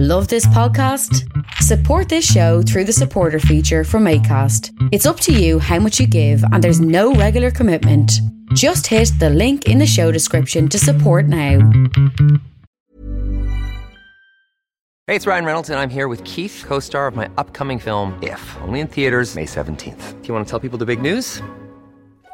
Love this podcast? Support this show through the supporter feature from ACAST. It's up to you how much you give, and there's no regular commitment. Just hit the link in the show description to support now. Hey, it's Ryan Reynolds, and I'm here with Keith, co star of my upcoming film, If, only in theaters, May 17th. Do you want to tell people the big news?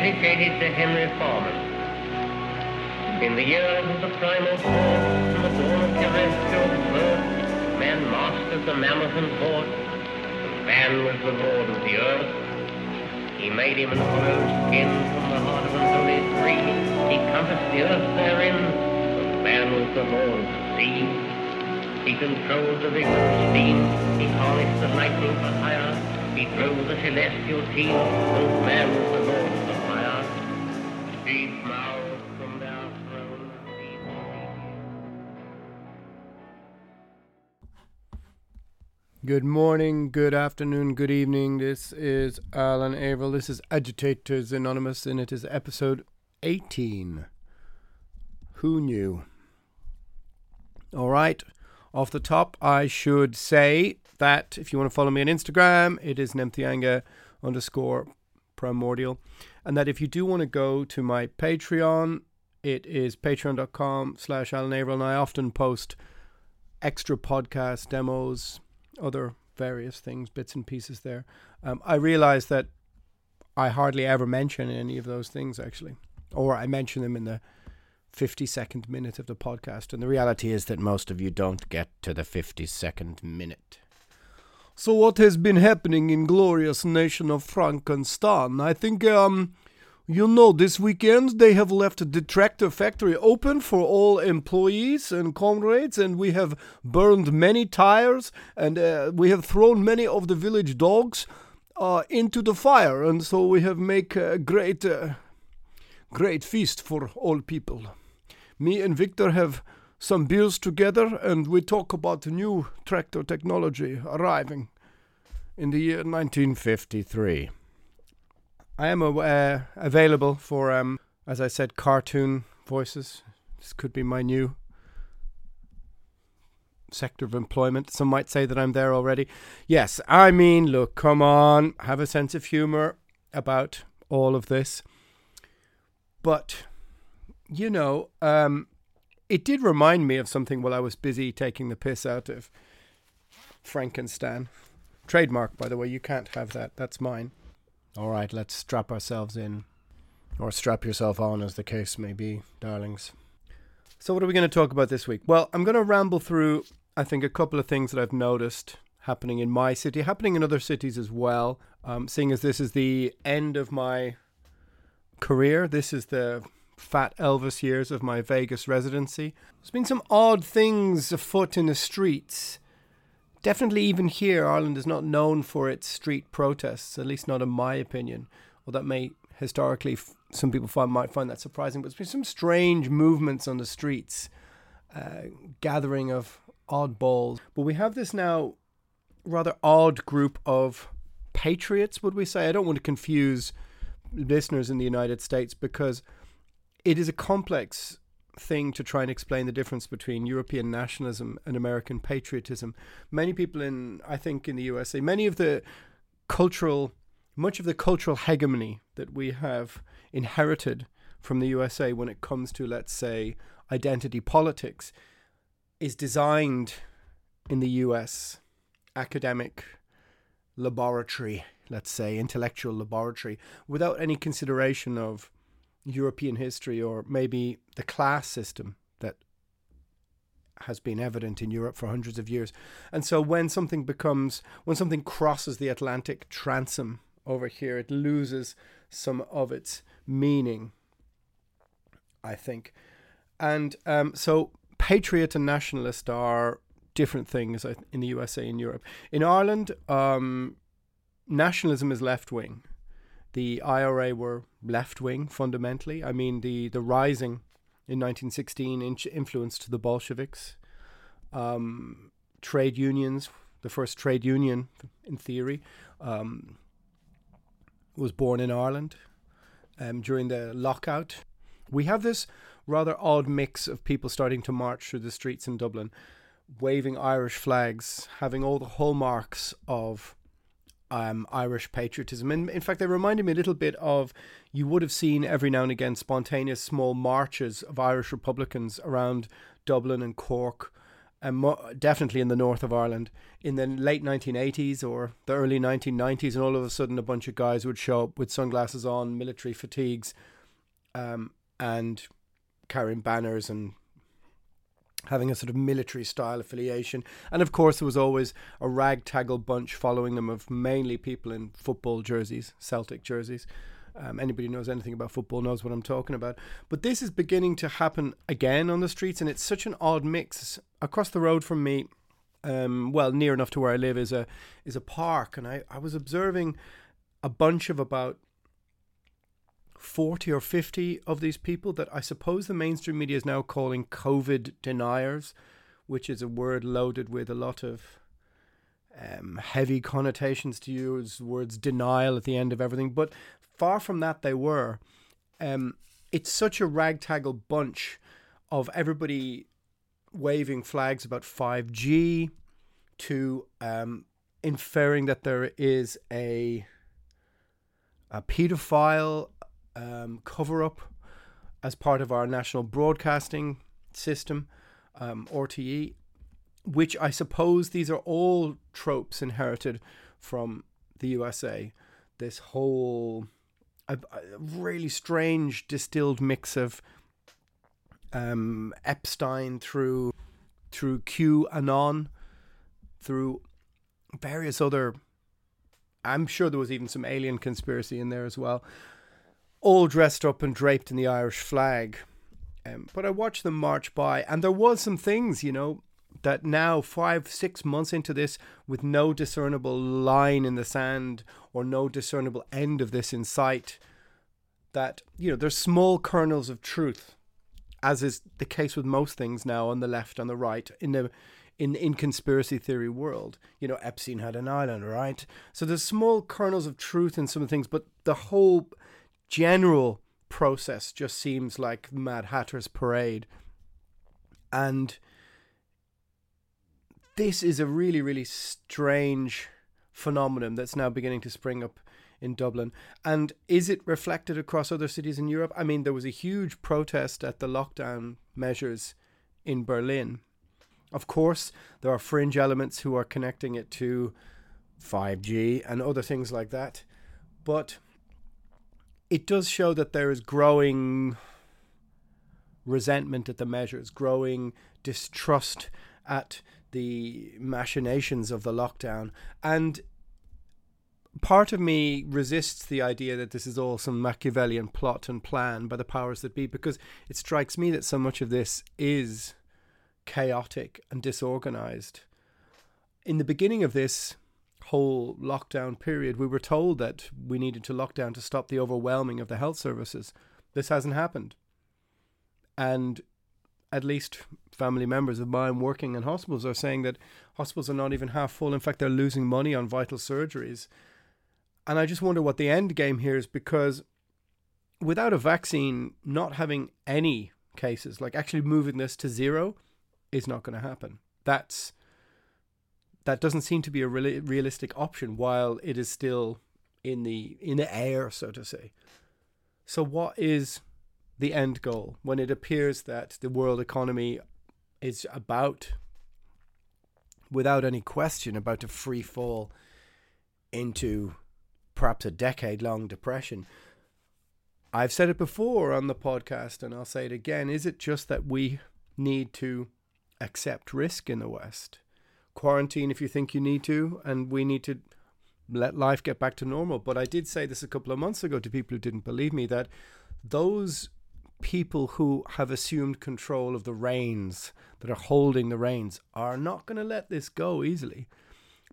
Dedicated to Henry Foreman. In the years of the primal force and the dawn of terrestrial birth, man mastered the mammoth and horse, man was the lord of the earth. He made him an hollow skin from the heart of an holy tree. He compassed the earth therein, and man was the lord of the sea. He controlled the vigor of steam. He harnessed the lightning for hire. He drove the celestial team. And man was the lord Good morning, good afternoon, good evening. This is Alan Averill. This is Agitators Anonymous, and it is episode 18. Who knew? All right. Off the top, I should say that if you want to follow me on Instagram, it is Nemtheanga underscore primordial. And that if you do want to go to my Patreon, it is patreon.com slash Alan Averill. And I often post extra podcast demos, other various things, bits and pieces there. Um, I realize that I hardly ever mention any of those things actually, or I mention them in the 50 second minute of the podcast. And the reality is that most of you don't get to the 50 second minute. So, what has been happening in glorious nation of Frankenstein? I think, um, you know, this weekend they have left the tractor factory open for all employees and comrades, and we have burned many tires, and uh, we have thrown many of the village dogs uh, into the fire, and so we have make a great, uh, great feast for all people. Me and Victor have some beers together, and we talk about new tractor technology arriving in the year 1953. I am uh, available for, um, as I said, cartoon voices. This could be my new sector of employment. Some might say that I'm there already. Yes, I mean, look, come on, have a sense of humor about all of this. But, you know, um, it did remind me of something while I was busy taking the piss out of Frankenstein. Trademark, by the way, you can't have that. That's mine. All right, let's strap ourselves in. Or strap yourself on, as the case may be, darlings. So, what are we going to talk about this week? Well, I'm going to ramble through, I think, a couple of things that I've noticed happening in my city, happening in other cities as well. Um, seeing as this is the end of my career, this is the fat Elvis years of my Vegas residency. There's been some odd things afoot in the streets. Definitely, even here, Ireland is not known for its street protests, at least not in my opinion. Well, that may historically, some people find, might find that surprising, but there's been some strange movements on the streets, uh, gathering of oddballs. But we have this now rather odd group of patriots, would we say? I don't want to confuse listeners in the United States because it is a complex thing to try and explain the difference between European nationalism and American patriotism. Many people in, I think, in the USA, many of the cultural, much of the cultural hegemony that we have inherited from the USA when it comes to, let's say, identity politics is designed in the US academic laboratory, let's say, intellectual laboratory, without any consideration of European history or maybe the class system that has been evident in Europe for hundreds of years. And so when something becomes, when something crosses the Atlantic transom over here, it loses some of its meaning, I think. And um, so patriot and nationalist are different things in the USA and Europe. In Ireland, um, nationalism is left wing. The IRA were left wing fundamentally. I mean, the, the rising in 1916 in- influenced the Bolsheviks. Um, trade unions, the first trade union in theory, um, was born in Ireland um, during the lockout. We have this rather odd mix of people starting to march through the streets in Dublin, waving Irish flags, having all the hallmarks of um, Irish patriotism. And in fact, they reminded me a little bit of you would have seen every now and again spontaneous small marches of Irish Republicans around Dublin and Cork, and mo- definitely in the north of Ireland in the late 1980s or the early 1990s. And all of a sudden, a bunch of guys would show up with sunglasses on, military fatigues, um, and carrying banners and having a sort of military style affiliation. And of course, there was always a ragtaggle bunch following them of mainly people in football jerseys, Celtic jerseys. Um, anybody knows anything about football knows what I'm talking about. But this is beginning to happen again on the streets, and it's such an odd mix. Across the road from me, um, well, near enough to where I live, is a is a park, and I, I was observing a bunch of about 40 or 50 of these people that I suppose the mainstream media is now calling COVID deniers, which is a word loaded with a lot of um, heavy connotations to use words denial at the end of everything. But far from that, they were. Um, it's such a ragtaggle bunch of everybody waving flags about 5G to um, inferring that there is a a pedophile um, cover up as part of our national broadcasting system, um, RTE, which I suppose these are all tropes inherited from the USA. This whole a, a really strange distilled mix of um, Epstein through through Q QAnon, through various other. I'm sure there was even some alien conspiracy in there as well all dressed up and draped in the Irish flag. Um, but I watched them march by, and there was some things, you know, that now five, six months into this, with no discernible line in the sand or no discernible end of this in sight, that you know there's small kernels of truth, as is the case with most things now on the left, on the right, in the in in conspiracy theory world. You know, Epstein had an island, right? So there's small kernels of truth in some things, but the whole general process just seems like Mad Hatter's parade. And this is a really, really strange phenomenon that's now beginning to spring up in Dublin. And is it reflected across other cities in Europe? I mean, there was a huge protest at the lockdown measures in Berlin. Of course, there are fringe elements who are connecting it to 5G and other things like that. But it does show that there is growing resentment at the measures, growing distrust at the machinations of the lockdown. And part of me resists the idea that this is all some Machiavellian plot and plan by the powers that be because it strikes me that so much of this is chaotic and disorganized. In the beginning of this, whole lockdown period, we were told that we needed to lock down to stop the overwhelming of the health services. This hasn't happened. And at least family members of mine working in hospitals are saying that hospitals are not even half full. In fact, they're losing money on vital surgeries. And I just wonder what the end game here is because without a vaccine, not having any cases, like actually moving this to zero, is not going to happen. That's that doesn't seem to be a really realistic option while it is still in the in the air, so to say. So what is the end goal, when it appears that the world economy is about, without any question, about to free fall into perhaps a decade long depression. I've said it before on the podcast and I'll say it again. Is it just that we need to accept risk in the West? Quarantine if you think you need to, and we need to let life get back to normal. But I did say this a couple of months ago to people who didn't believe me that those people who have assumed control of the reins, that are holding the reins, are not going to let this go easily.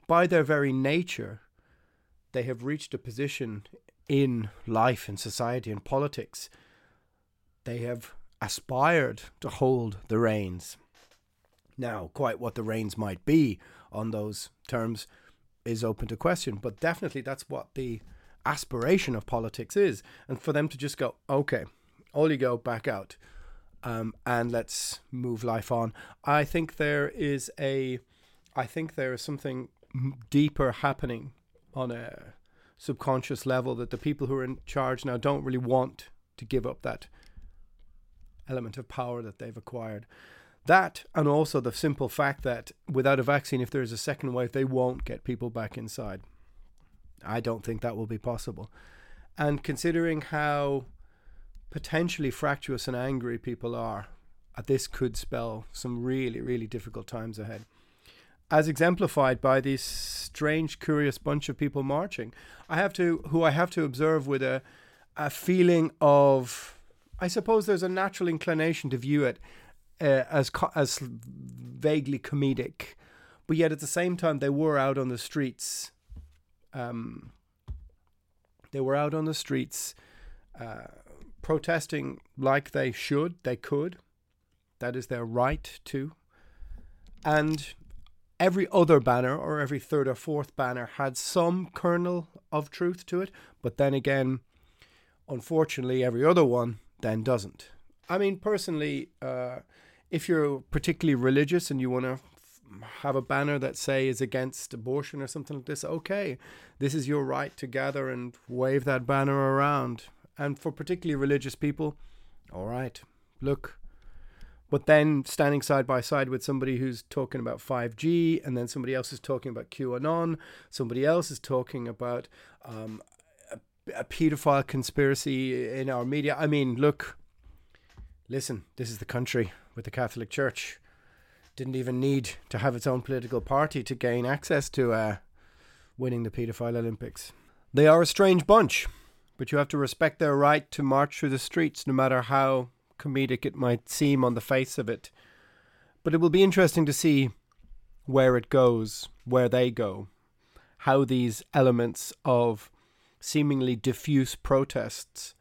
By their very nature, they have reached a position in life and society and politics. They have aspired to hold the reins. Now, quite what the reins might be on those terms is open to question, but definitely that's what the aspiration of politics is. And for them to just go, okay, all you go, back out, um, and let's move life on. I think there is a, I think there is something deeper happening on a subconscious level that the people who are in charge now don't really want to give up that element of power that they've acquired. That, and also the simple fact that without a vaccine, if there is a second wave, they won't get people back inside. I don't think that will be possible. And considering how potentially fractious and angry people are, uh, this could spell some really, really difficult times ahead as exemplified by this strange, curious bunch of people marching. I have to, who I have to observe with a, a feeling of, I suppose there's a natural inclination to view it uh, as as vaguely comedic, but yet at the same time they were out on the streets. Um, they were out on the streets, uh, protesting like they should, they could. That is their right to. And every other banner or every third or fourth banner had some kernel of truth to it, but then again, unfortunately, every other one then doesn't. I mean, personally, uh, if you're particularly religious and you want to have a banner that say is against abortion or something like this, okay, this is your right to gather and wave that banner around. And for particularly religious people, all right, look, but then standing side by side with somebody who's talking about 5G, and then somebody else is talking about QAnon, somebody else is talking about um, a, a pedophile conspiracy in our media. I mean, look, listen, this is the country with the Catholic Church. Didn't even need to have its own political party to gain access to uh, winning the paedophile Olympics. They are a strange bunch, but you have to respect their right to march through the streets no matter how comedic it might seem on the face of it. But it will be interesting to see where it goes, where they go, how these elements of seemingly diffuse protests,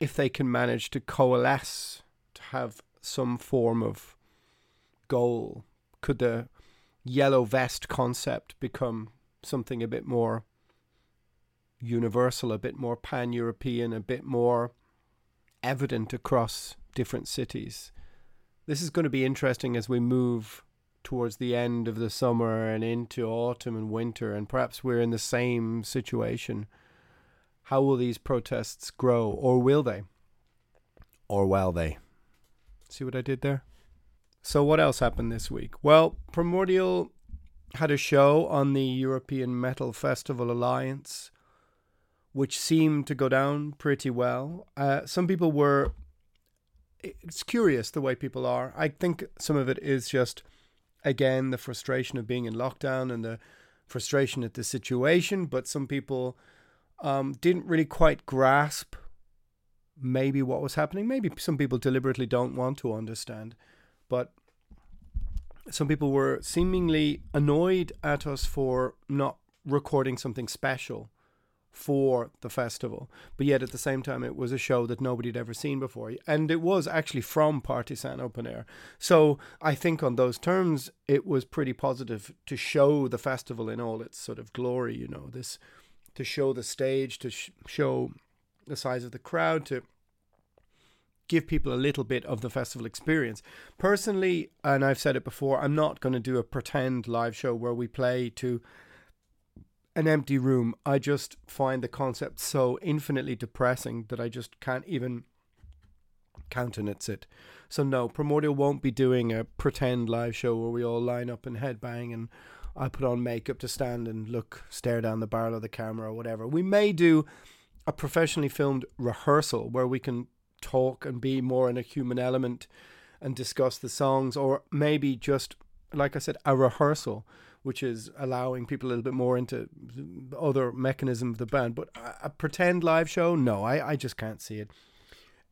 if they can manage to coalesce to have some form of goal, could the yellow vest concept become something a bit more universal, a bit more pan European, a bit more evident across different cities. This is going to be interesting as we move towards the end of the summer and into autumn and winter, and perhaps we're in the same situation. How will these protests grow, or will they? Or will they? See what I did there? So, what else happened this week? Well, Primordial had a show on the European Metal Festival Alliance which seemed to go down pretty well. Uh, some people were. It's curious the way people are. I think some of it is just, again, the frustration of being in lockdown and the frustration at the situation. But some people um, didn't really quite grasp maybe what was happening. Maybe some people deliberately don't want to understand. But some people were seemingly annoyed at us for not recording something special for the festival. But yet at the same time, it was a show that nobody had ever seen before. And it was actually from Party.San Open Air. So I think on those terms, it was pretty positive to show the festival in all its sort of glory, you know, this to show the stage, to sh- show the size of the crowd, to give people a little bit of the festival experience. Personally, and I've said it before, I'm not going to do a pretend live show where we play to an empty room, I just find the concept so infinitely depressing that I just can't even countenance it. So no, Primordial won't be doing a pretend live show where we all line up and headbang and I put on makeup to stand and look, stare down the barrel of the camera or whatever. We may do a professionally filmed rehearsal where we can talk and be more in a human element and discuss the songs, or maybe just, like I said, a rehearsal, which is allowing people a little bit more into other mechanism of the band. But a, pretend live show, no, I, I just can't see it.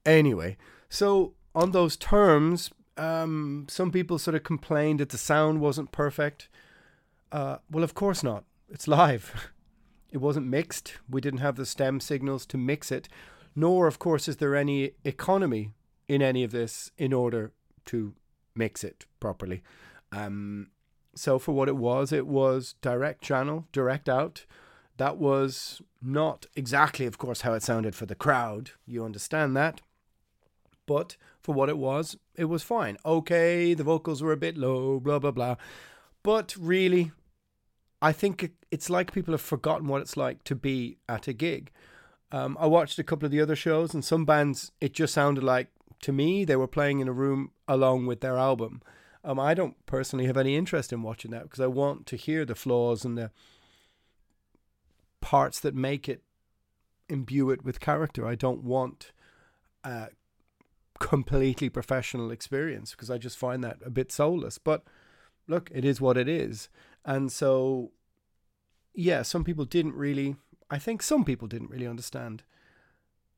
Anyway, so on those terms, um, some people sort of complained that the sound wasn't perfect. Uh, well, of course not. It's live. It wasn't mixed. We didn't have the stem signals to mix it. Nor, of course, is there any economy in any of this in order to mix it properly. Um, so, for what it was, it was direct channel, direct out. That was not exactly, of course, how it sounded for the crowd. You understand that. But for what it was, it was fine. Okay, the vocals were a bit low, blah, blah, blah. But really, I think it's like people have forgotten what it's like to be at a gig. Um, I watched a couple of the other shows, and some bands, it just sounded like to me they were playing in a room along with their album. Um, I don't personally have any interest in watching that because I want to hear the flaws and the parts that make it imbue it with character. I don't want a completely professional experience because I just find that a bit soulless. But look, it is what it is. And so, yeah, some people didn't really, I think some people didn't really understand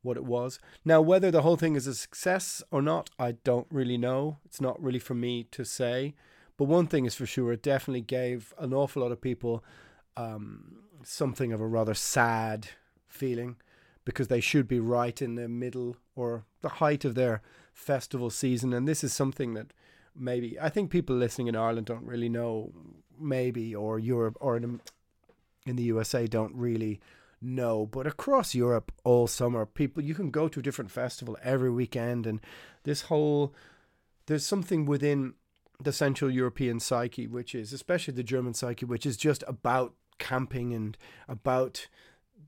what it was. Now, whether the whole thing is a success or not, I don't really know. It's not really for me to say. But one thing is for sure, it definitely gave an awful lot of people um, something of a rather sad feeling because they should be right in the middle or the height of their festival season. And this is something that maybe I think people listening in Ireland don't really know, maybe, or Europe or in, in the USA don't really know. But across Europe, all summer, people you can go to a different festival every weekend, and this whole there's something within the Central European psyche, which is especially the German psyche, which is just about camping and about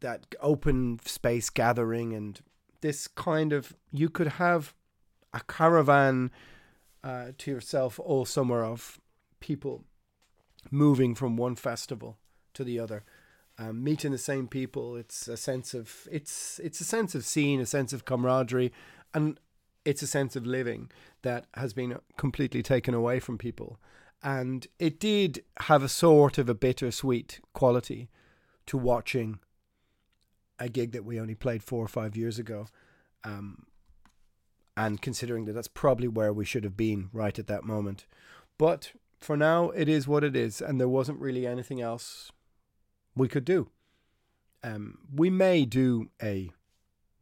that open space gathering and this kind of you could have a caravan uh, to yourself all summer of people moving from one festival to the other, um, meeting the same people. It's a sense of it's it's a sense of seeing, a sense of camaraderie, and it's a sense of living that has been completely taken away from people. And it did have a sort of a bittersweet quality to watching a gig that we only played four or five years ago. Um, and considering that that's probably where we should have been right at that moment. But for now, it is what it is, and there wasn't really anything else we could do. Um, we may do a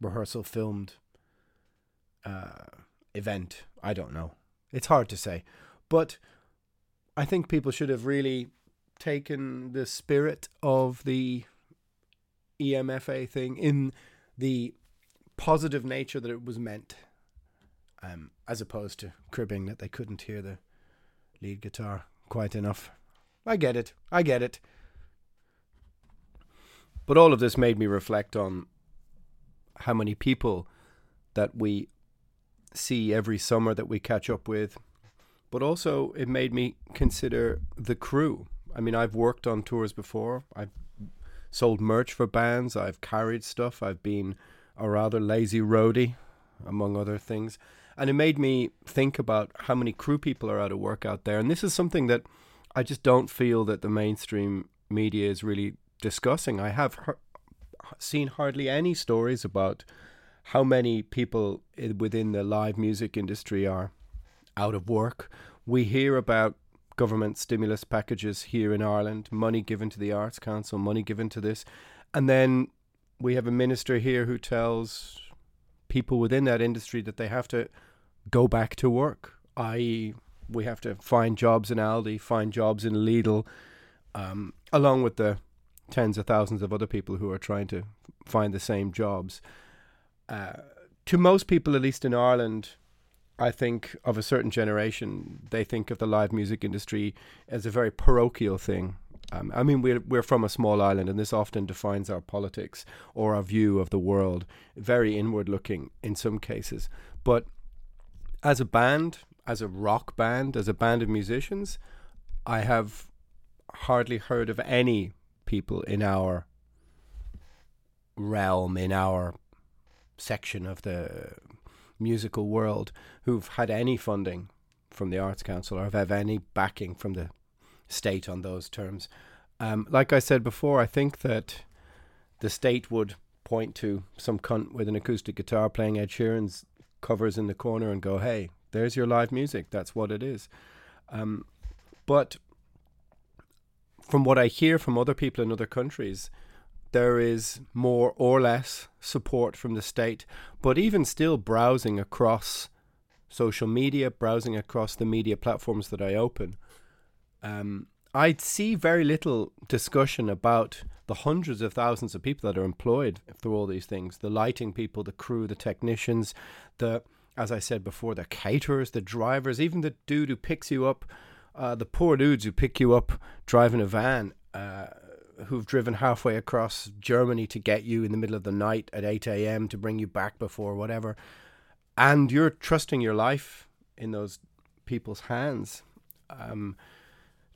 rehearsal filmed uh, event. I don't know. It's hard to say, but I think people should have really taken the spirit of the EMFA thing in the positive nature that it was meant um, as opposed to cribbing that they couldn't hear the lead guitar quite enough. I get it. I get it. But all of this made me reflect on how many people that we see every summer that we catch up with. But also, it made me consider the crew. I mean, I've worked on tours before. I've sold merch for bands. I've carried stuff. I've been a rather lazy roadie, among other things and it made me think about how many crew people are out of work out there. And this is something that I just don't feel that the mainstream media is really discussing. I have seen hardly any stories about how many people within the live music industry are out of work. We hear about government stimulus packages here in Ireland, money given to the Arts Council, money given to this. And then we have a minister here who tells people within that industry that they have to go back to work, i.e., we have to find jobs in Aldi, find jobs in Lidl, um, along with the tens of thousands of other people who are trying to find the same jobs. Uh, to most people, at least in Ireland, I think of a certain generation, they think of the live music industry as a very parochial thing. Um, I mean, we're we're from a small island, and this often defines our politics or our view of the world. Very inward looking in some cases, but as a band, as a rock band, as a band of musicians, I have hardly heard of any people in our realm, in our section of the musical world, who've had any funding from the Arts Council or have any backing from the state on those terms. Um, like I said before, I think that the state would point to some cunt with an acoustic guitar playing Ed Sheeran's covers in the corner and go, "Hey, there's your live music. That's what it is." Um, but from what I hear from other people in other countries, there is more or less support from the state. But even still, browsing across social media, browsing across the media platforms that I open, um, I see very little discussion about the hundreds of thousands of people that are employed through all these things the lighting people, the crew, the technicians, the, as I said before, the caterers, the drivers, even the dude who picks you up, uh, the poor dudes who pick you up driving a van. Uh, who've driven halfway across Germany to get you in the middle of the night at 8 a.m. to bring you back before whatever. And you're trusting your life in those people's hands um,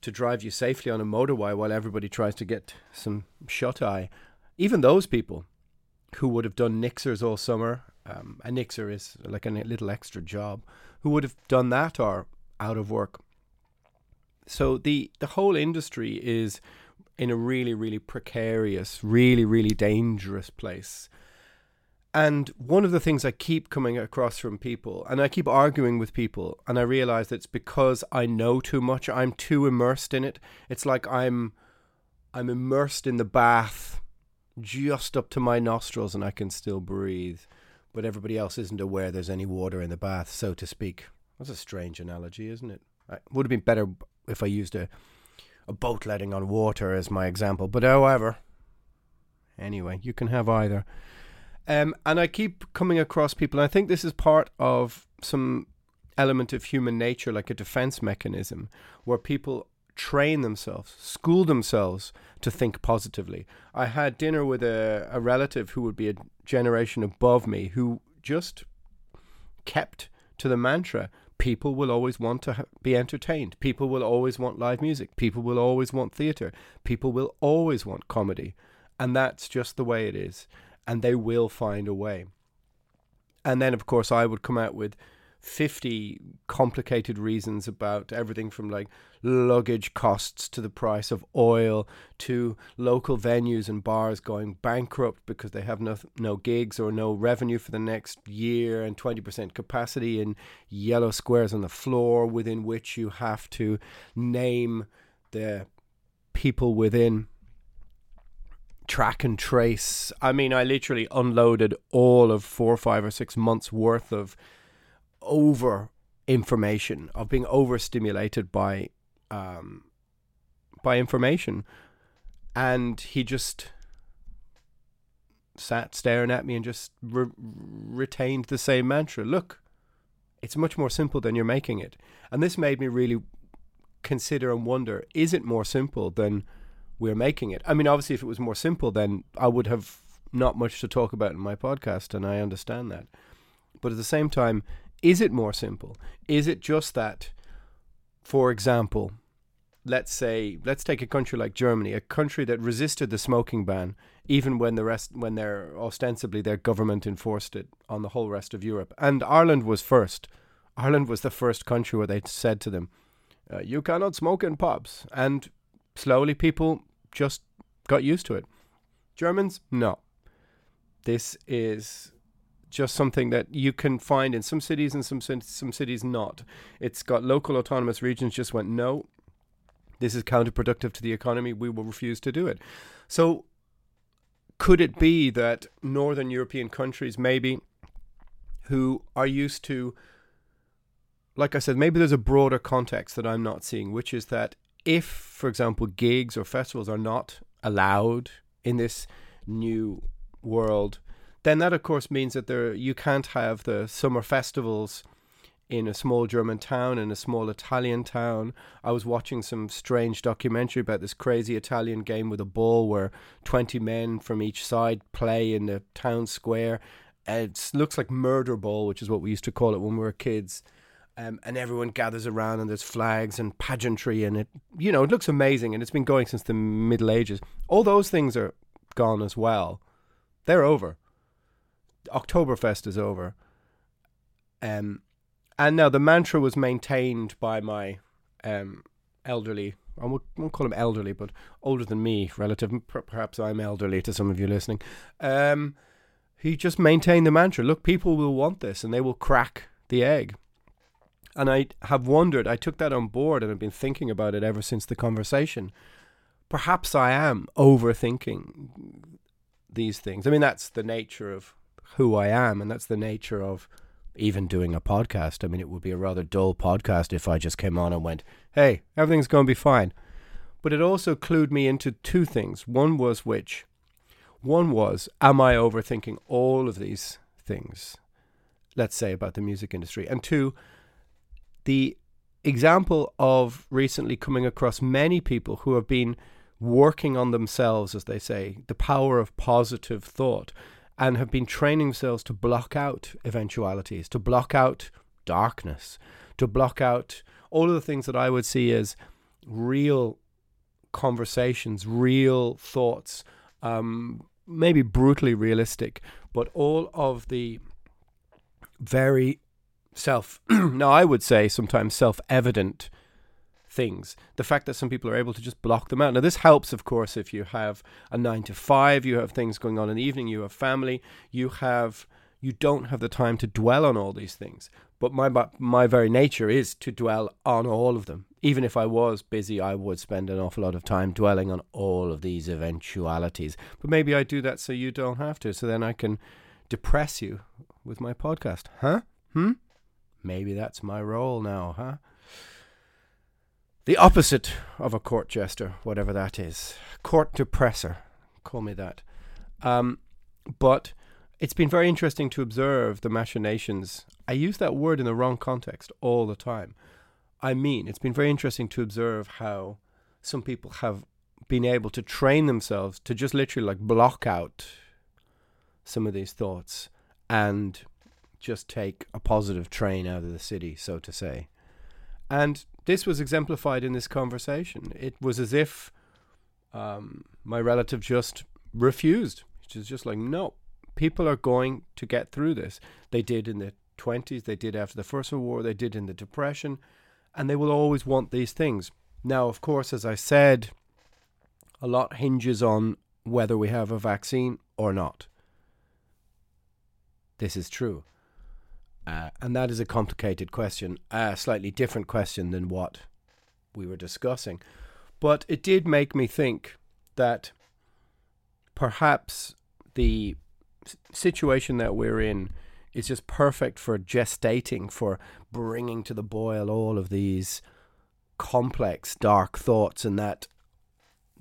to drive you safely on a motorway while everybody tries to get some shut eye. Even those people who would have done Nixers all summer, um, a Nixer is like a little extra job, who would have done that are out of work. So the, the whole industry is in a really, really precarious, really, really dangerous place. And one of the things I keep coming across from people, and I keep arguing with people, and I realize it's because I know too much. I'm too immersed in it. It's like I'm, I'm immersed in the bath, just up to my nostrils, and I can still breathe, but everybody else isn't aware there's any water in the bath, so to speak. That's a strange analogy, isn't it? It would have been better if I used a a boat letting on water as my example. But however, anyway, you can have either. Um, and I keep coming across people, and I think this is part of some element of human nature, like a defense mechanism, where people train themselves, school themselves to think positively. I had dinner with a, a relative who would be a generation above me who just kept to the mantra people will always want to ha- be entertained. People will always want live music. People will always want theatre. People will always want comedy. And that's just the way it is. And they will find a way. And then, of course, I would come out with 50 complicated reasons about everything from like luggage costs to the price of oil to local venues and bars going bankrupt because they have no, no gigs or no revenue for the next year and 20% capacity in yellow squares on the floor within which you have to name the people within track and trace. I mean, I literally unloaded all of four, five, or six months worth of over information, of being overstimulated by um, by information, and he just sat staring at me and just re- retained the same mantra. Look, it's much more simple than you're making it, and this made me really consider and wonder: is it more simple than we're making it? I mean, obviously, if it was more simple, then I would have not much to talk about in my podcast, and I understand that. But at the same time, is it more simple? Is it just that, for example, let's say let's take a country like Germany, a country that resisted the smoking ban, even when the rest when their ostensibly their government enforced it on the whole rest of Europe, and Ireland was first. Ireland was the first country where they said to them, uh, "You cannot smoke in pubs," and slowly people just got used to it. Germans, no. This is just something that you can find in some cities and some some cities not. It's got local autonomous regions just went no. This is counterproductive to the economy. We will refuse to do it. So, could it be that northern European countries maybe who are used to like I said, maybe there's a broader context that I'm not seeing, which is that if, for example, gigs or festivals are not allowed in this new world, then that of course means that there you can't have the summer festivals in a small German town in a small Italian town. I was watching some strange documentary about this crazy Italian game with a ball where 20 men from each side play in the town square. It looks like murder ball, which is what we used to call it when we were kids. Um, and everyone gathers around, and there's flags and pageantry, and it, you know, it looks amazing, and it's been going since the Middle Ages. All those things are gone as well. They're over. Oktoberfest is over. Um, and now the mantra was maintained by my um, elderly, I won't, won't call him elderly, but older than me, relative. Perhaps I'm elderly to some of you listening. Um, he just maintained the mantra look, people will want this and they will crack the egg. And I have wondered, I took that on board and I've been thinking about it ever since the conversation. Perhaps I am overthinking these things. I mean, that's the nature of who I am, and that's the nature of even doing a podcast. I mean, it would be a rather dull podcast if I just came on and went, hey, everything's going to be fine. But it also clued me into two things. One was which? One was, am I overthinking all of these things, let's say, about the music industry? And two, the example of recently coming across many people who have been working on themselves, as they say, the power of positive thought and have been training themselves to block out eventualities, to block out darkness, to block out all of the things that I would see as real conversations, real thoughts, um, maybe brutally realistic, but all of the very self, now I would say sometimes self evident things. The fact that some people are able to just block them out. Now, this helps, of course, if you have a nine to five, you have things going on in the evening, you have family, you have you don't have the time to dwell on all these things. But my my very nature is to dwell on all of them. Even if I was busy, I would spend an awful lot of time dwelling on all of these eventualities. But maybe I do that so you don't have to. So then I can depress you with my podcast, huh? Hmm. Maybe that's my role now, huh? the opposite of a court jester, whatever that is. Court depressor, call me that. Um, but it's been very interesting to observe the machinations. I use that word in the wrong context all the time. I mean, it's been very interesting to observe how some people have been able to train themselves to just literally like block out some of these thoughts and just take a positive train out of the city, so to say. And this was exemplified in this conversation. It was as if um, my relative just refused. She's just like, no, people are going to get through this. They did in the 20s, they did after the First World War, they did in the Depression, and they will always want these things. Now, of course, as I said, a lot hinges on whether we have a vaccine or not. This is true. Uh, and that is a complicated question, a slightly different question than what we were discussing. But it did make me think that perhaps the situation that we're in is just perfect for gestating, for bringing to the boil all of these complex, dark thoughts, and that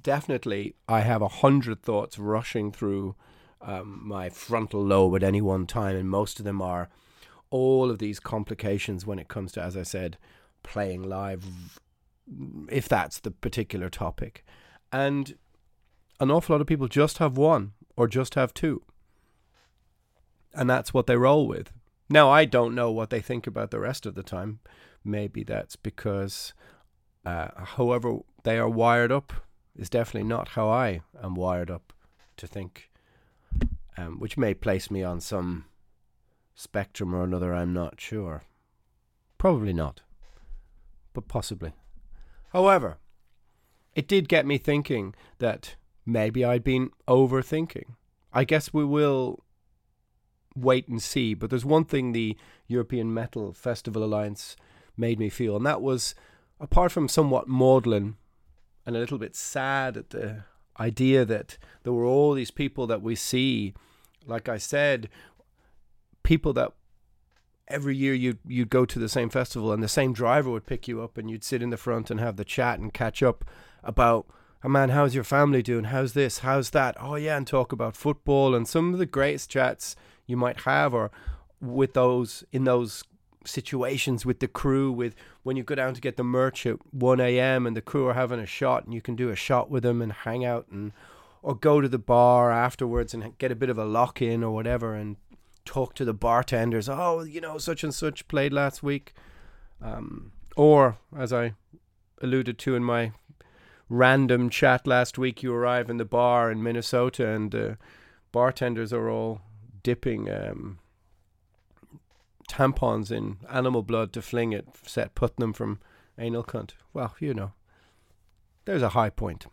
definitely I have a hundred thoughts rushing through um, my frontal lobe at any one time, and most of them are all of these complications when it comes to, as I said, playing live, if that's the particular topic. And an awful lot of people just have one or just have two. And that's what they roll with. Now, I don't know what they think about the rest of the time. Maybe that's because uh, however they are wired up is definitely not how I am wired up to think, um, which may place me on some spectrum or another, I'm not sure. Probably not, but possibly. However, it did get me thinking that maybe I'd been overthinking. I guess we will wait and see, but there's one thing the European Metal Festival Alliance made me feel, and that was, apart from somewhat maudlin and a little bit sad at the idea that there were all these people that we see, like I said, people that every year you'd you'd go to the same festival and the same driver would pick you up and you'd sit in the front and have the chat and catch up about oh man how's your family doing? How's this? How's that? Oh yeah and talk about football and some of the greatest chats you might have or with those in those situations with the crew with when you go down to get the merch at 1 a.m and the crew are having a shot and you can do a shot with them and hang out and or go to the bar afterwards and get a bit of a lock in or whatever and talk to the bartenders. Oh, you know, such and such played last week. Um, or, as I alluded to in my random chat last week, you arrive in the bar in Minnesota and uh, bartenders are all dipping um, tampons in animal blood to fling it, set putting them from anal cunt. Well, you know, there's a high point.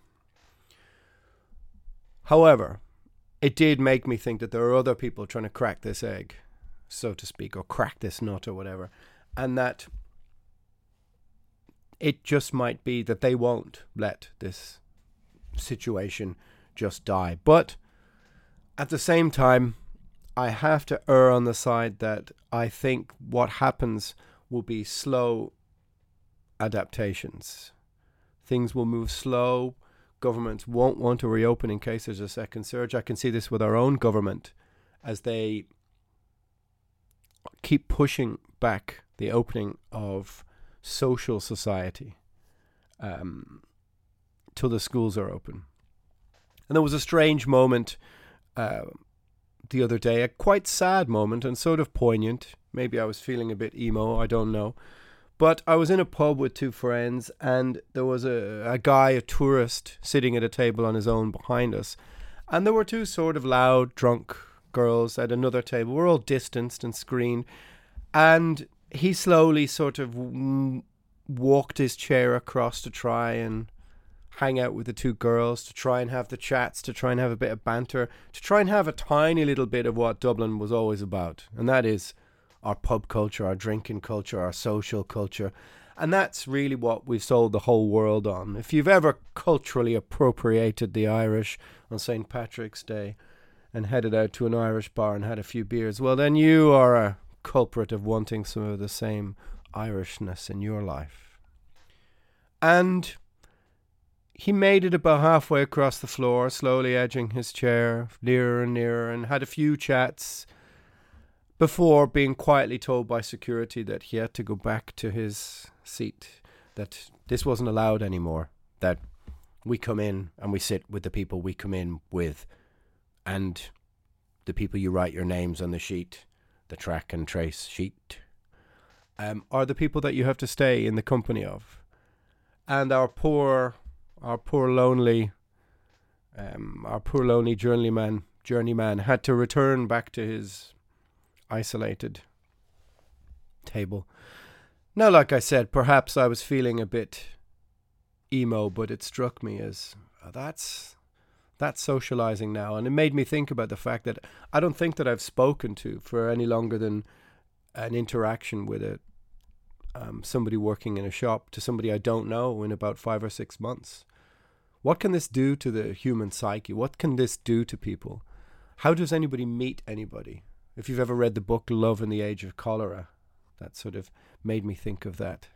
However, it did make me think that there are other people trying to crack this egg, so to speak, or crack this nut or whatever, and that it just might be that they won't let this situation just die. But at the same time, I have to err on the side that I think what happens will be slow adaptations. Things will move slow. Governments won't want to reopen in case there's a second surge. I can see this with our own government as they keep pushing back the opening of social society um, till the schools are open. And there was a strange moment uh, the other day, a quite sad moment and sort of poignant. Maybe I was feeling a bit emo, I don't know. But I was in a pub with two friends, and there was a, a guy, a tourist, sitting at a table on his own behind us. And there were two sort of loud, drunk girls at another table. We're all distanced and screened. And he slowly sort of walked his chair across to try and hang out with the two girls, to try and have the chats, to try and have a bit of banter, to try and have a tiny little bit of what Dublin was always about. And that is our pub culture, our drinking culture, our social culture. And that's really what we've sold the whole world on. If you've ever culturally appropriated the Irish on St. Patrick's Day and headed out to an Irish bar and had a few beers, well, then you are a culprit of wanting some of the same Irishness in your life. And he made it about halfway across the floor, slowly edging his chair nearer and nearer, and had a few chats before being quietly told by security that he had to go back to his seat, that this wasn't allowed anymore, that we come in and we sit with the people we come in with, and the people you write your names on the sheet, the track and trace sheet, um, are the people that you have to stay in the company of. And our poor, our poor lonely, um, our poor lonely journeyman, journeyman had to return back to his isolated table. Now, like I said, perhaps I was feeling a bit emo, but it struck me as oh, that's that's socializing now, and it made me think about the fact that I don't think that I've spoken to for any longer than an interaction with a um, somebody working in a shop to somebody I don't know in about five or six months. What can this do to the human psyche? What can this do to people? How does anybody meet anybody? If you've ever read the book Love in the Age of Cholera, that sort of made me think of that.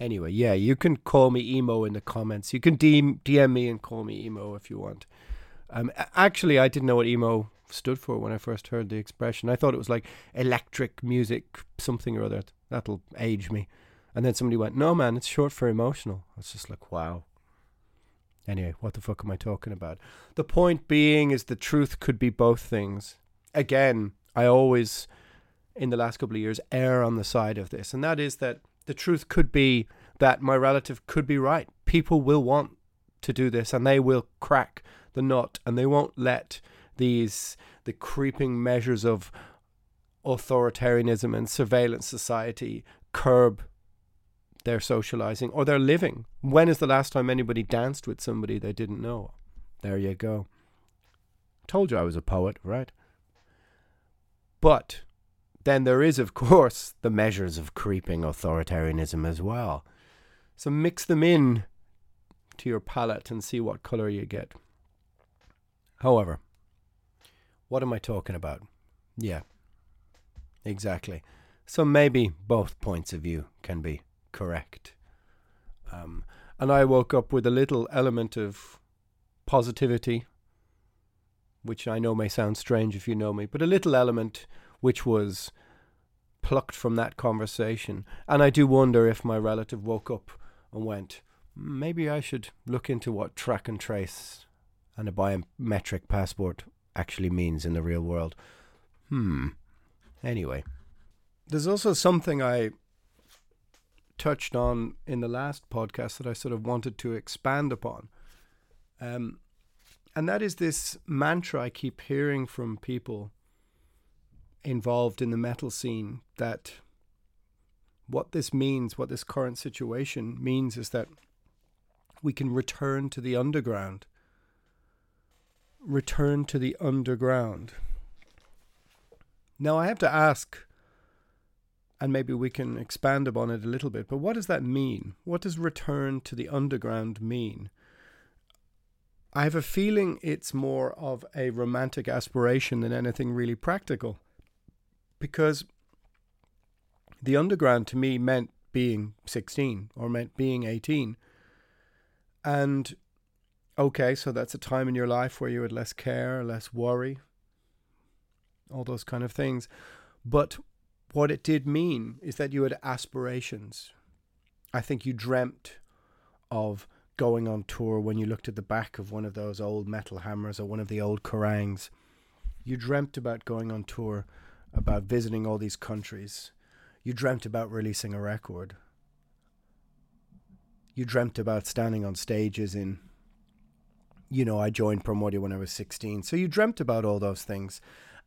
Anyway, yeah, you can call me emo in the comments. You can DM, DM me and call me emo if you want. Um, actually, I didn't know what emo stood for when I first heard the expression. I thought it was like electric music, something or other. That'll age me. And then somebody went, no, man, it's short for emotional. I was just like, wow. Anyway, what the fuck am I talking about? The point being is the truth could be both things again, I always, in the last couple of years, err on the side of this. And that is that the truth could be that my relative could be right. People will want to do this and they will crack the nut and they won't let these, the creeping measures of authoritarianism and surveillance society curb their socializing or their living. When is the last time anybody danced with somebody they didn't know? There you go. Told you I was a poet, right? But then there is, of course, the measures of creeping authoritarianism as well. So mix them in to your palette and see what color you get. However, what am I talking about? Yeah, exactly. So maybe both points of view can be correct. Um, and I woke up with a little element of positivity which I know may sound strange if you know me, but a little element which was plucked from that conversation. And I do wonder if my relative woke up and went, maybe I should look into what track and trace and a biometric passport actually means in the real world. Hmm. Anyway, there's also something I touched on in the last podcast that I sort of wanted to expand upon. Um, and that is this mantra I keep hearing from people involved in the metal scene that what this means, what this current situation means, is that we can return to the underground. Return to the underground. Now, I have to ask, and maybe we can expand upon it a little bit, but what does that mean? What does return to the underground mean? I have a feeling it's more of a romantic aspiration than anything really practical. Because the underground to me meant being 16 or meant being 18. And okay, so that's a time in your life where you had less care, less worry, all those kind of things. But what it did mean is that you had aspirations. I think you dreamt of going on tour when you looked at the back of one of those old metal hammers or one of the old Kerrangs. You dreamt about going on tour, about visiting all these countries. You dreamt about releasing a record. You dreamt about standing on stages in, you know, I joined Primordial when I was 16. So you dreamt about all those things.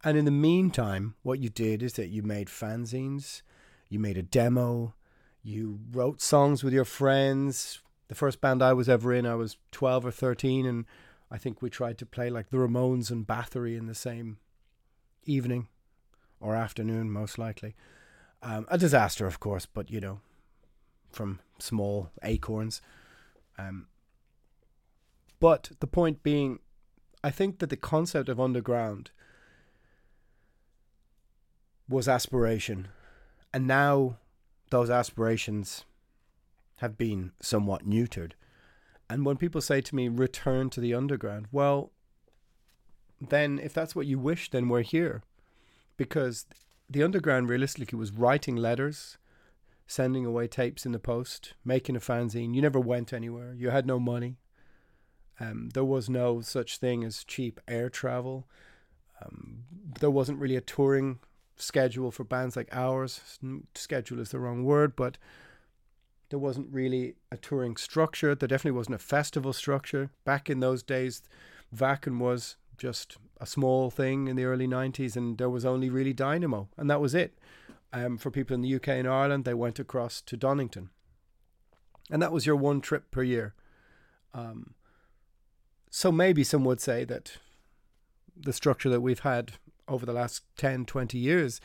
And in the meantime, what you did is that you made fanzines, you made a demo, you wrote songs with your friends. The first band I was ever in, I was 12 or 13, and I think we tried to play like the Ramones and Bathory in the same evening or afternoon, most likely. Um, a disaster, of course, but you know, from small acorns. Um, but the point being, I think that the concept of underground was aspiration. And now those aspirations have been somewhat neutered. And when people say to me, return to the underground, well, then if that's what you wish, then we're here. Because the underground realistically was writing letters, sending away tapes in the post, making a fanzine. You never went anywhere. You had no money. Um, there was no such thing as cheap air travel. Um, there wasn't really a touring schedule for bands like ours. Schedule is the wrong word, but there wasn't really a touring structure. There definitely wasn't a festival structure. Back in those days, Wacken was just a small thing in the early 90s, and there was only really Dynamo, and that was it. Um, for people in the UK and Ireland, they went across to Donington. And that was your one trip per year. Um, so maybe some would say that the structure that we've had over the last 10, 20 years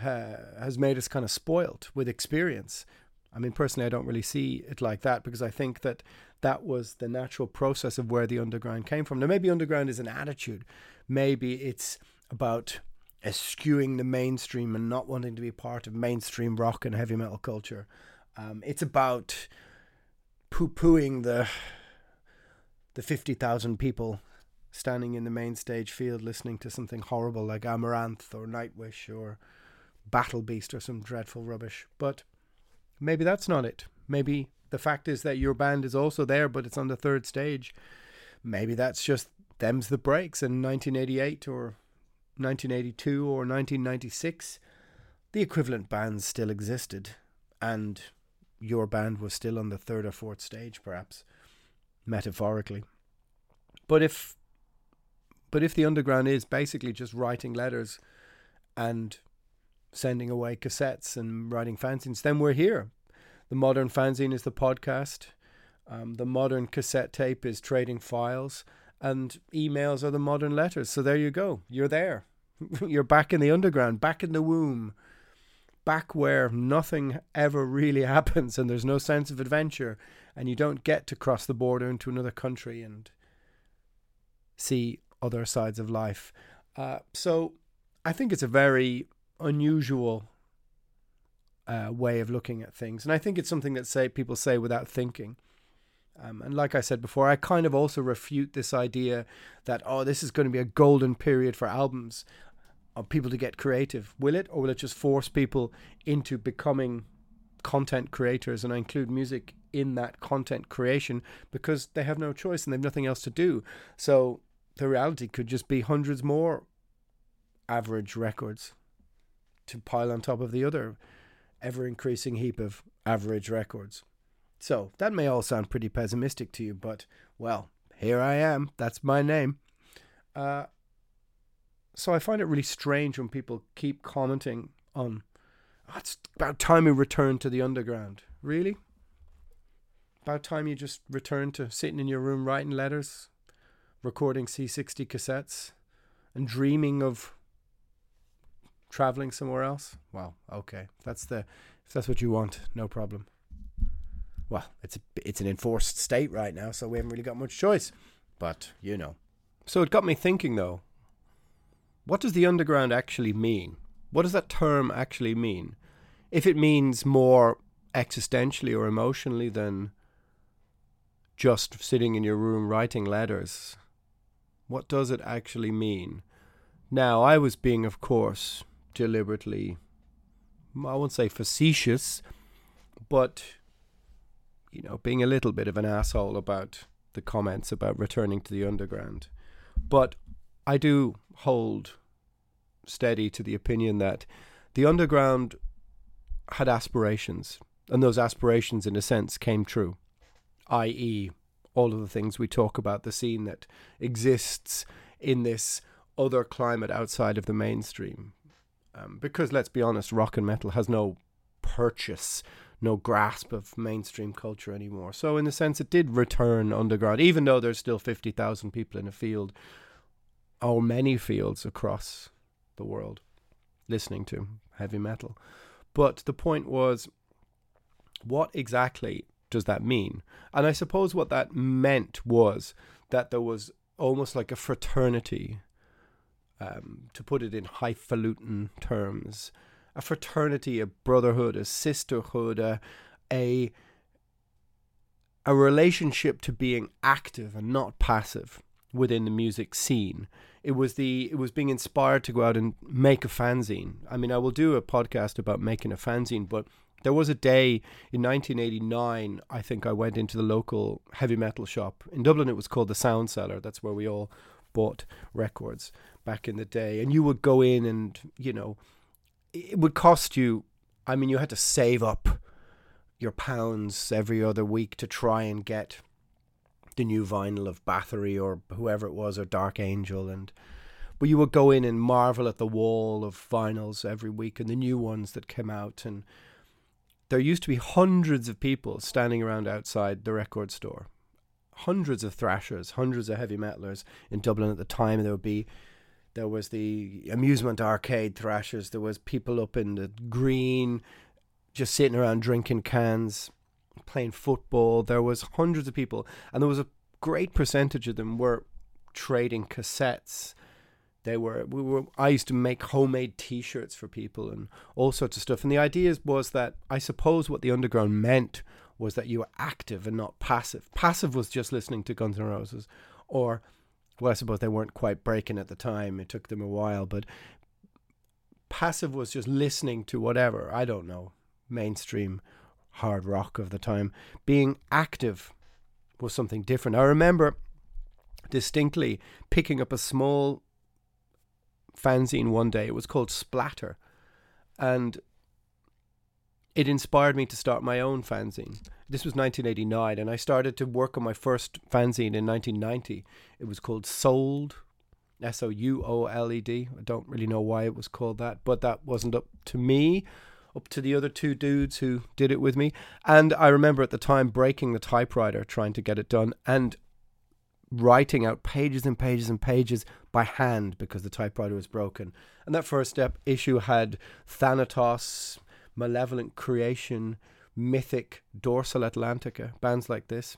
uh, has made us kind of spoilt with experience. I mean, personally, I don't really see it like that because I think that that was the natural process of where the underground came from. Now, maybe underground is an attitude. Maybe it's about eschewing the mainstream and not wanting to be part of mainstream rock and heavy metal culture. Um, it's about poo pooing the the fifty thousand people standing in the main stage field listening to something horrible like Amaranthe or Nightwish or Battle Beast or some dreadful rubbish. But maybe that's not it. Maybe the fact is that your band is also there, but it's on the third stage. Maybe that's just them's the breaks in 1988 or 1982 or 1996. The equivalent bands still existed, and your band was still on the third or fourth stage, perhaps, metaphorically. But if but if the underground is basically just writing letters and sending away cassettes and writing fanzines, then we're here. The modern fanzine is the podcast. Um, the modern cassette tape is trading files, and emails are the modern letters. So there you go. You're there. You're back in the underground, back in the womb, back where nothing ever really happens, and there's no sense of adventure, and you don't get to cross the border into another country and see other sides of life. Uh, so I think it's a very unusual uh, way of looking at things, and I think it's something that say people say without thinking. Um, and like I said before, I kind of also refute this idea that oh, this is going to be a golden period for albums, of people to get creative. Will it, or will it just force people into becoming content creators? And I include music in that content creation because they have no choice and they have nothing else to do. So the reality could just be hundreds more average records to pile on top of the other ever increasing heap of average records. So that may all sound pretty pessimistic to you, but well, here I am. That's my name. Uh, so I find it really strange when people keep commenting on, oh, it's about time we return to the underground. Really? About time you just return to sitting in your room writing letters, recording C60 cassettes, and dreaming of traveling somewhere else? Well, okay. That's the if that's what you want, no problem. Well, it's a, it's an enforced state right now, so we haven't really got much choice. But, you know. So it got me thinking though. What does the underground actually mean? What does that term actually mean? If it means more existentially or emotionally than just sitting in your room writing letters, what does it actually mean? Now, I was being, of course, deliberately, I won't say facetious, but, you know, being a little bit of an asshole about the comments about returning to the underground. But I do hold steady to the opinion that the underground had aspirations, and those aspirations, in a sense, came true, i.e., all of the things we talk about, the scene that exists in this other climate outside of the mainstream. Um, because let's be honest, rock and metal has no purchase, no grasp of mainstream culture anymore. So, in a sense, it did return underground, even though there's still 50,000 people in a field or many fields across the world listening to heavy metal. But the point was, what exactly does that mean? And I suppose what that meant was that there was almost like a fraternity um, to put it in highfalutin terms, a fraternity, a brotherhood, a sisterhood, a, a a relationship to being active and not passive within the music scene. It was the it was being inspired to go out and make a fanzine. I mean, I will do a podcast about making a fanzine, but there was a day in 1989. I think I went into the local heavy metal shop in Dublin. It was called the Sound Cellar. That's where we all bought records back in the day. And you would go in and, you know, it would cost you, I mean, you had to save up your pounds every other week to try and get the new vinyl of Bathory or whoever it was or Dark Angel and but you would go in and marvel at the wall of vinyls every week and the new ones that came out and there used to be hundreds of people standing around outside the record store hundreds of thrashers hundreds of heavy metalers in Dublin at the time there would be there was the amusement arcade thrashers. There was people up in the green, just sitting around drinking cans, playing football. There was hundreds of people, and there was a great percentage of them were trading cassettes. They were we were. I used to make homemade T-shirts for people and all sorts of stuff. And the idea was that I suppose what the underground meant was that you were active and not passive. Passive was just listening to Guns N' Roses, or well, I suppose they weren't quite breaking at the time. It took them a while, but passive was just listening to whatever, I don't know, mainstream hard rock of the time. Being active was something different. I remember distinctly picking up a small fanzine one day. It was called Splatter. And it inspired me to start my own fanzine. This was 1989, and I started to work on my first fanzine in 1990. It was called Sold, S O U O L E D. I don't really know why it was called that, but that wasn't up to me, up to the other two dudes who did it with me. And I remember at the time breaking the typewriter trying to get it done and writing out pages and pages and pages by hand because the typewriter was broken. And that first step issue had Thanatos, Malevolent Creation, Mythic, Dorsal Atlantica, bands like this.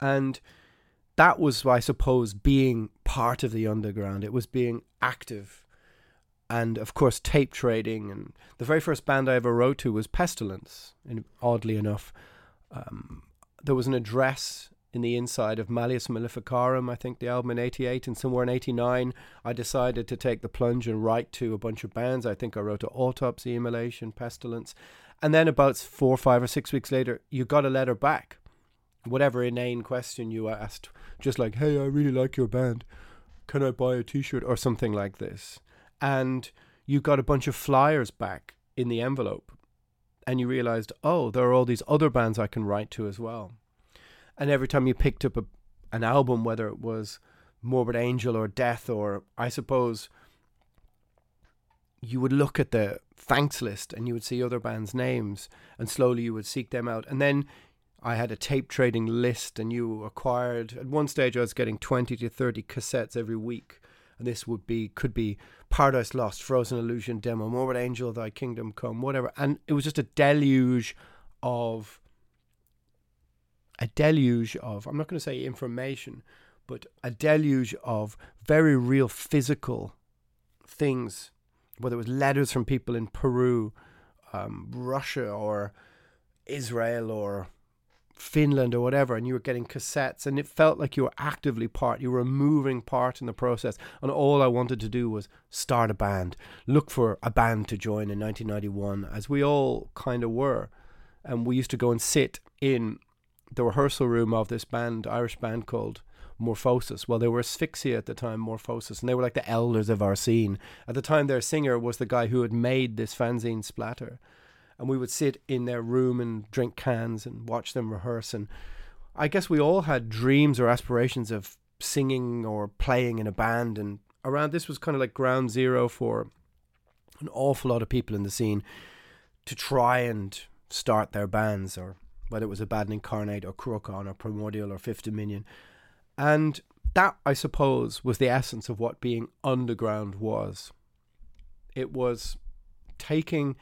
And that was, I suppose, being part of the underground. It was being active. And of course, tape trading. And the very first band I ever wrote to was Pestilence, and oddly enough. Um, there was an address in the inside of Malleus Maleficarum, I think the album in 88, and somewhere in 89, I decided to take the plunge and write to a bunch of bands. I think I wrote to Autopsy, Immolation, Pestilence. And then about four, five, or six weeks later, you got a letter back. Whatever inane question you asked, just like, hey, I really like your band. Can I buy a t shirt? Or something like this. And you got a bunch of flyers back in the envelope and you realized, oh, there are all these other bands I can write to as well. And every time you picked up a, an album, whether it was Morbid Angel or Death, or I suppose you would look at the thanks list and you would see other bands' names, and slowly you would seek them out. And then I had a tape trading list, and you acquired. At one stage, I was getting twenty to thirty cassettes every week, and this would be could be Paradise Lost, Frozen Illusion demo, Morbid Angel, Thy Kingdom Come, whatever. And it was just a deluge of a deluge of I'm not going to say information, but a deluge of very real physical things, whether it was letters from people in Peru, um, Russia, or Israel, or Finland or whatever, and you were getting cassettes, and it felt like you were actively part, you were a moving part in the process. And all I wanted to do was start a band, look for a band to join in 1991, as we all kind of were. And we used to go and sit in the rehearsal room of this band, Irish band called Morphosis. Well, they were Asphyxia at the time, Morphosis, and they were like the elders of our scene. At the time, their singer was the guy who had made this fanzine Splatter and we would sit in their room and drink cans and watch them rehearse. And I guess we all had dreams or aspirations of singing or playing in a band. And around this was kind of like ground zero for an awful lot of people in the scene to try and start their bands, or whether it was Abaddon Incarnate or Cruachan or Primordial or Fifth Dominion. And that, I suppose, was the essence of what being underground was. It was taking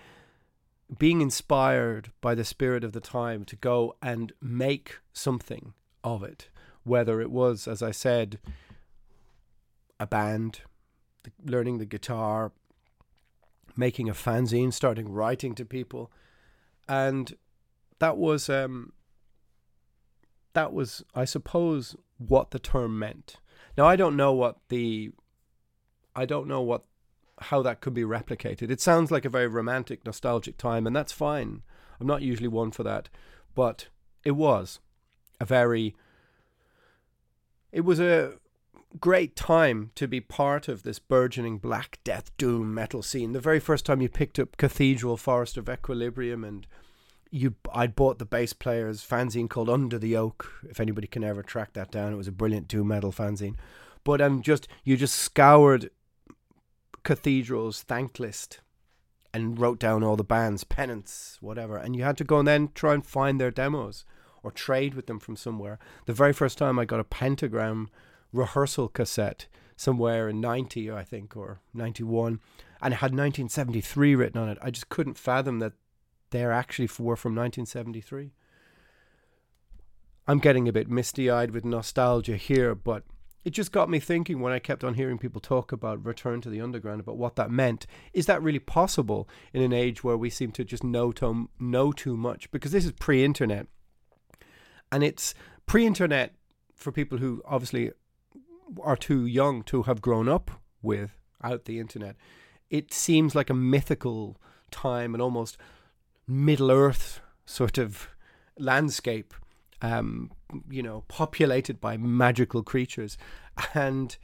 being inspired by the spirit of the time to go and make something of it, whether it was, as I said, a band, learning the guitar, making a fanzine, starting writing to people, and that was um, that was, I suppose, what the term meant. Now I don't know what the I don't know what how that could be replicated. It sounds like a very romantic, nostalgic time, and that's fine. I'm not usually one for that, but it was a very. It was a great time to be part of this burgeoning black death doom metal scene. The very first time you picked up Cathedral, Forest of Equilibrium, and you, I'd bought the bass player's fanzine called Under the Oak. If anybody can ever track that down, it was a brilliant doom metal fanzine. But um, just you just scoured Cathedral's thank list and wrote down all the bands, Penance, whatever. And you had to go and then try and find their demos or trade with them from somewhere. The very first time I got a Pentagram rehearsal cassette somewhere in 90, I think, or 91, and it had 1973 written on it. I just couldn't fathom that they're actually were from 1973. I'm getting a bit misty eyed with nostalgia here, but it just got me thinking when I kept on hearing people talk about return to the underground, about what that meant. Is that really possible in an age where we seem to just know to, know too much? Because this is pre-internet, and it's pre-internet for people who obviously are too young to have grown up without the internet. It seems like a mythical time, and almost Middle Earth sort of landscape um, you know, populated by magical creatures. And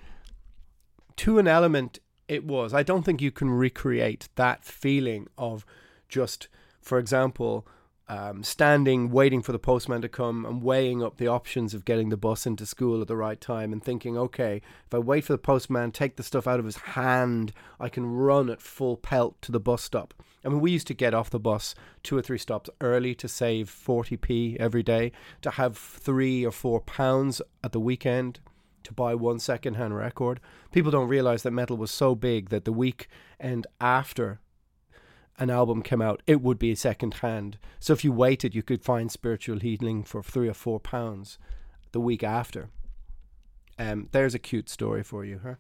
to an element, it was. I don't think you can recreate that feeling of just, for example, um, standing, waiting for the postman to come and weighing up the options of getting the bus into school at the right time and thinking, okay, if I wait for the postman, take the stuff out of his hand, I can run at full pelt to the bus stop. I mean, we used to get off the bus two or three stops early to save 40p every day, to have three or four pounds at the weekend to buy one second hand record. People don't realize that metal was so big that the weekend after an album came out, it would be second hand. So if you waited, you could find Spiritual Healing for three or four pounds the week after. Um, there's a cute story for you, huh?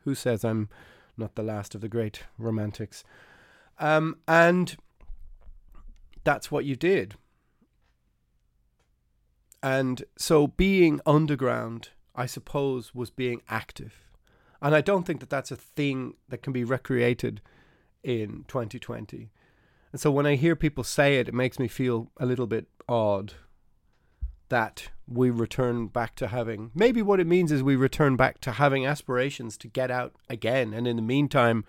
Who says I'm not the last of the great romantics? Um, and that's what you did. And so being underground, I suppose, was being active. And I don't think that that's a thing that can be recreated in 2020. And so when I hear people say it, it makes me feel a little bit odd that we return back to having. Maybe what it means is we return back to having aspirations to get out again. And in the meantime,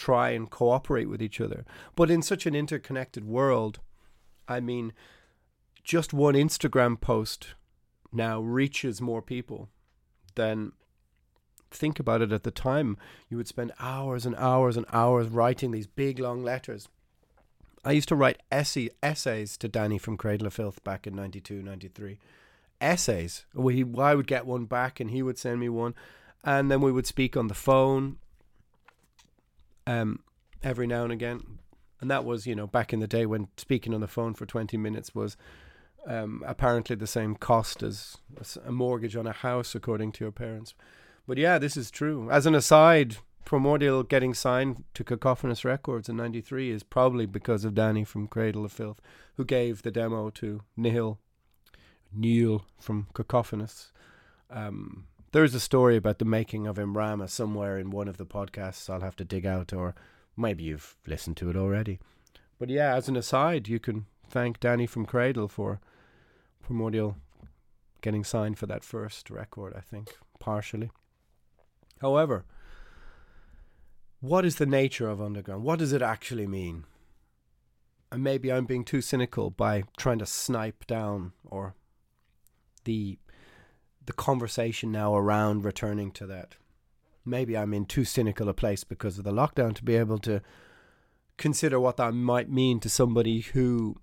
try and cooperate with each other. But in such an interconnected world, I mean, just one Instagram post now reaches more people than think about it at the time. You would spend hours and hours and hours writing these big long letters. I used to write essay, essays to Dani from Cradle of Filth back in 92, 93. Essays. We, I would get one back and he would send me one. And then we would speak on the phone um, every now and again. And that was, you know, back in the day when speaking on the phone for 20 minutes was um, apparently the same cost as a mortgage on a house, according to your parents. But yeah, this is true. As an aside, Primordial getting signed to Cacophonous Records in '93 is probably because of Dani from Cradle of Filth, who gave the demo to Neil, Neil from Cacophonous. Um, there's a story about the making of Imrama somewhere in one of the podcasts. I'll have to dig out, or maybe you've listened to it already. But yeah, as an aside, you can thank Dani from Cradle for Primordial getting signed for that first record, I think, partially. However, what is the nature of underground? What does it actually mean? And maybe I'm being too cynical by trying to snipe down or the the conversation now around returning to that. Maybe I'm in too cynical a place because of the lockdown to be able to consider what that might mean to somebody who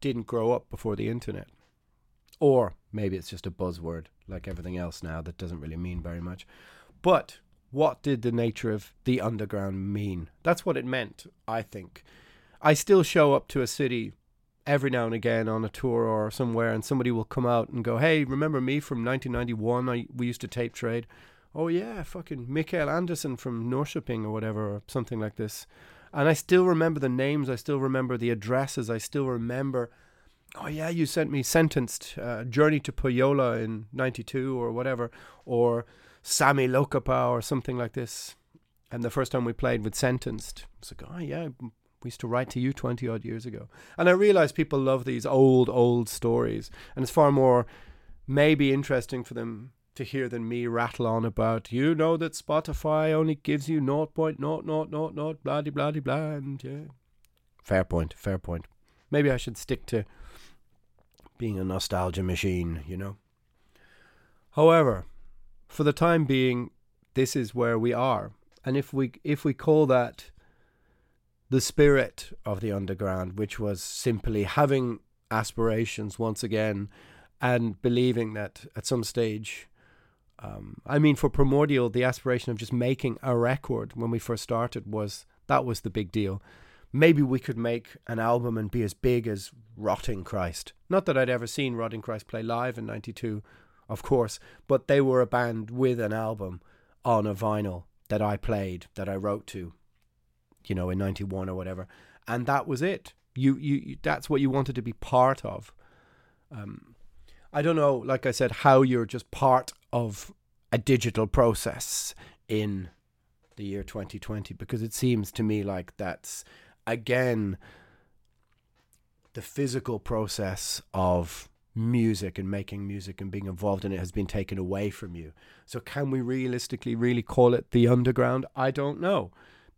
didn't grow up before the internet. Or maybe it's just a buzzword like everything else now that doesn't really mean very much. But what did the nature of the underground mean? That's what it meant, I think. I still show up to a city every now and again on a tour or somewhere, and somebody will come out and go, "Hey, remember me from 1991? I we used to tape trade." Oh yeah, fucking Mikael Anderson from Norrköping or whatever, or something like this. And I still remember the names. I still remember the addresses. I still remember. Oh yeah, you sent me sentenced uh, Journey to Pohjola in '92 or whatever, or Sami Lopakka or something like this. And the first time we played with Sentenced, I was like, oh yeah, we used to write to you 20 odd years ago. And I realize people love these old, old stories. And it's far more maybe interesting for them to hear than me rattle on about, you know that Spotify only gives you 0.00000, blah, blah, blah, blah. And yeah. Fair point, fair point. Maybe I should stick to being a nostalgia machine, you know. However, for the time being, this is where we are. And if we if we call that the spirit of the underground, which was simply having aspirations once again and believing that at some stage um, I mean, for Primordial, the aspiration of just making a record when we first started was that was the big deal. Maybe we could make an album and be as big as Rotting Christ. Not that I'd ever seen Rotting Christ play live in '92 of course, but they were a band with an album on a vinyl that I played, that I wrote to, you know, in 91 or whatever. And that was it. You, you, you that's what you wanted to be part of. Um, I don't know, like I said, how you're just part of a digital process in the year 2020 because it seems to me like that's again the physical process of music and making music and being involved in it has been taken away from you. So, can we realistically really call it the underground? I don't know.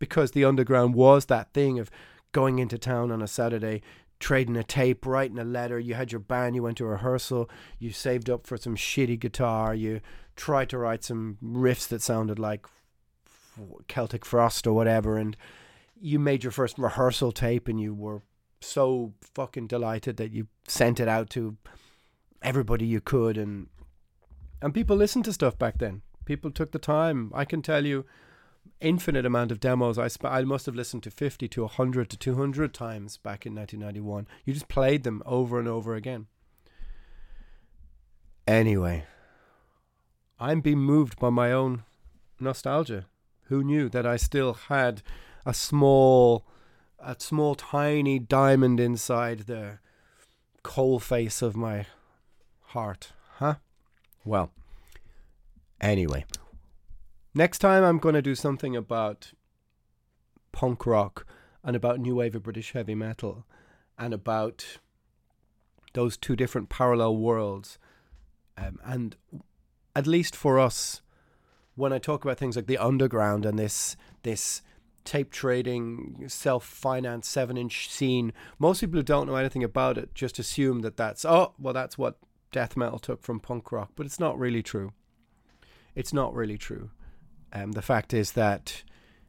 Because the underground was that thing of going into town on a Saturday, trading a tape, writing a letter. You had your band, you went to rehearsal, you saved up for some shitty guitar, you tried to write some riffs that sounded like Celtic Frost or whatever, and you made your first rehearsal tape and you were so fucking delighted that you sent it out to everybody you could and and people listened to stuff back then people took the time i can tell you infinite amount of demos. I sp- i must have listened to 50 to 100 to 200 times back in 1991 you just played them over and over again. Anyway i'm being moved by my own nostalgia. Who knew that i still had a small a small tiny diamond inside the coal face of my heart, huh? Well, anyway, next time I'm going to do something about punk rock and about new wave of British heavy metal and about those two different parallel worlds. Um, and at least for us, when I talk about things like the underground and this this tape trading, self finance, seven inch scene. Most people who don't know anything about it just assume that that's, oh, well, that's what death metal took from punk rock. But it's not really true. It's not really true. Um, the fact is that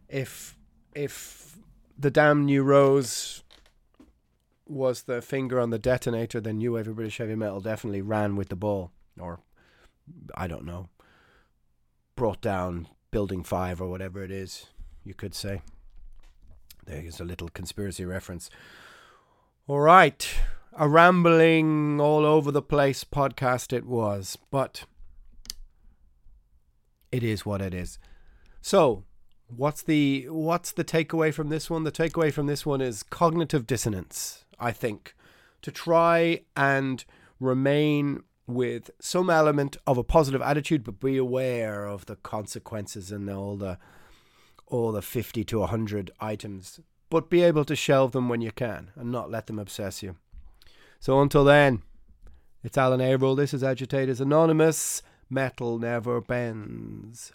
if if the Damned New Rose was the finger on the detonator, then new wave of British heavy metal definitely ran with the ball, or I don't know, brought down Building Five or whatever it is. You could say. There's a little conspiracy reference. All right, a rambling all over the place podcast it was, but it is what it is. So, what's the what's the takeaway from this one? The takeaway from this one is cognitive dissonance, I think. To try and remain with some element of a positive attitude but be aware of the consequences and all the all the 50 to 100 items but be able to shelve them when you can and not let them obsess you. So until then, it's Alan Averill. This is Agitators Anonymous. Metal never bends.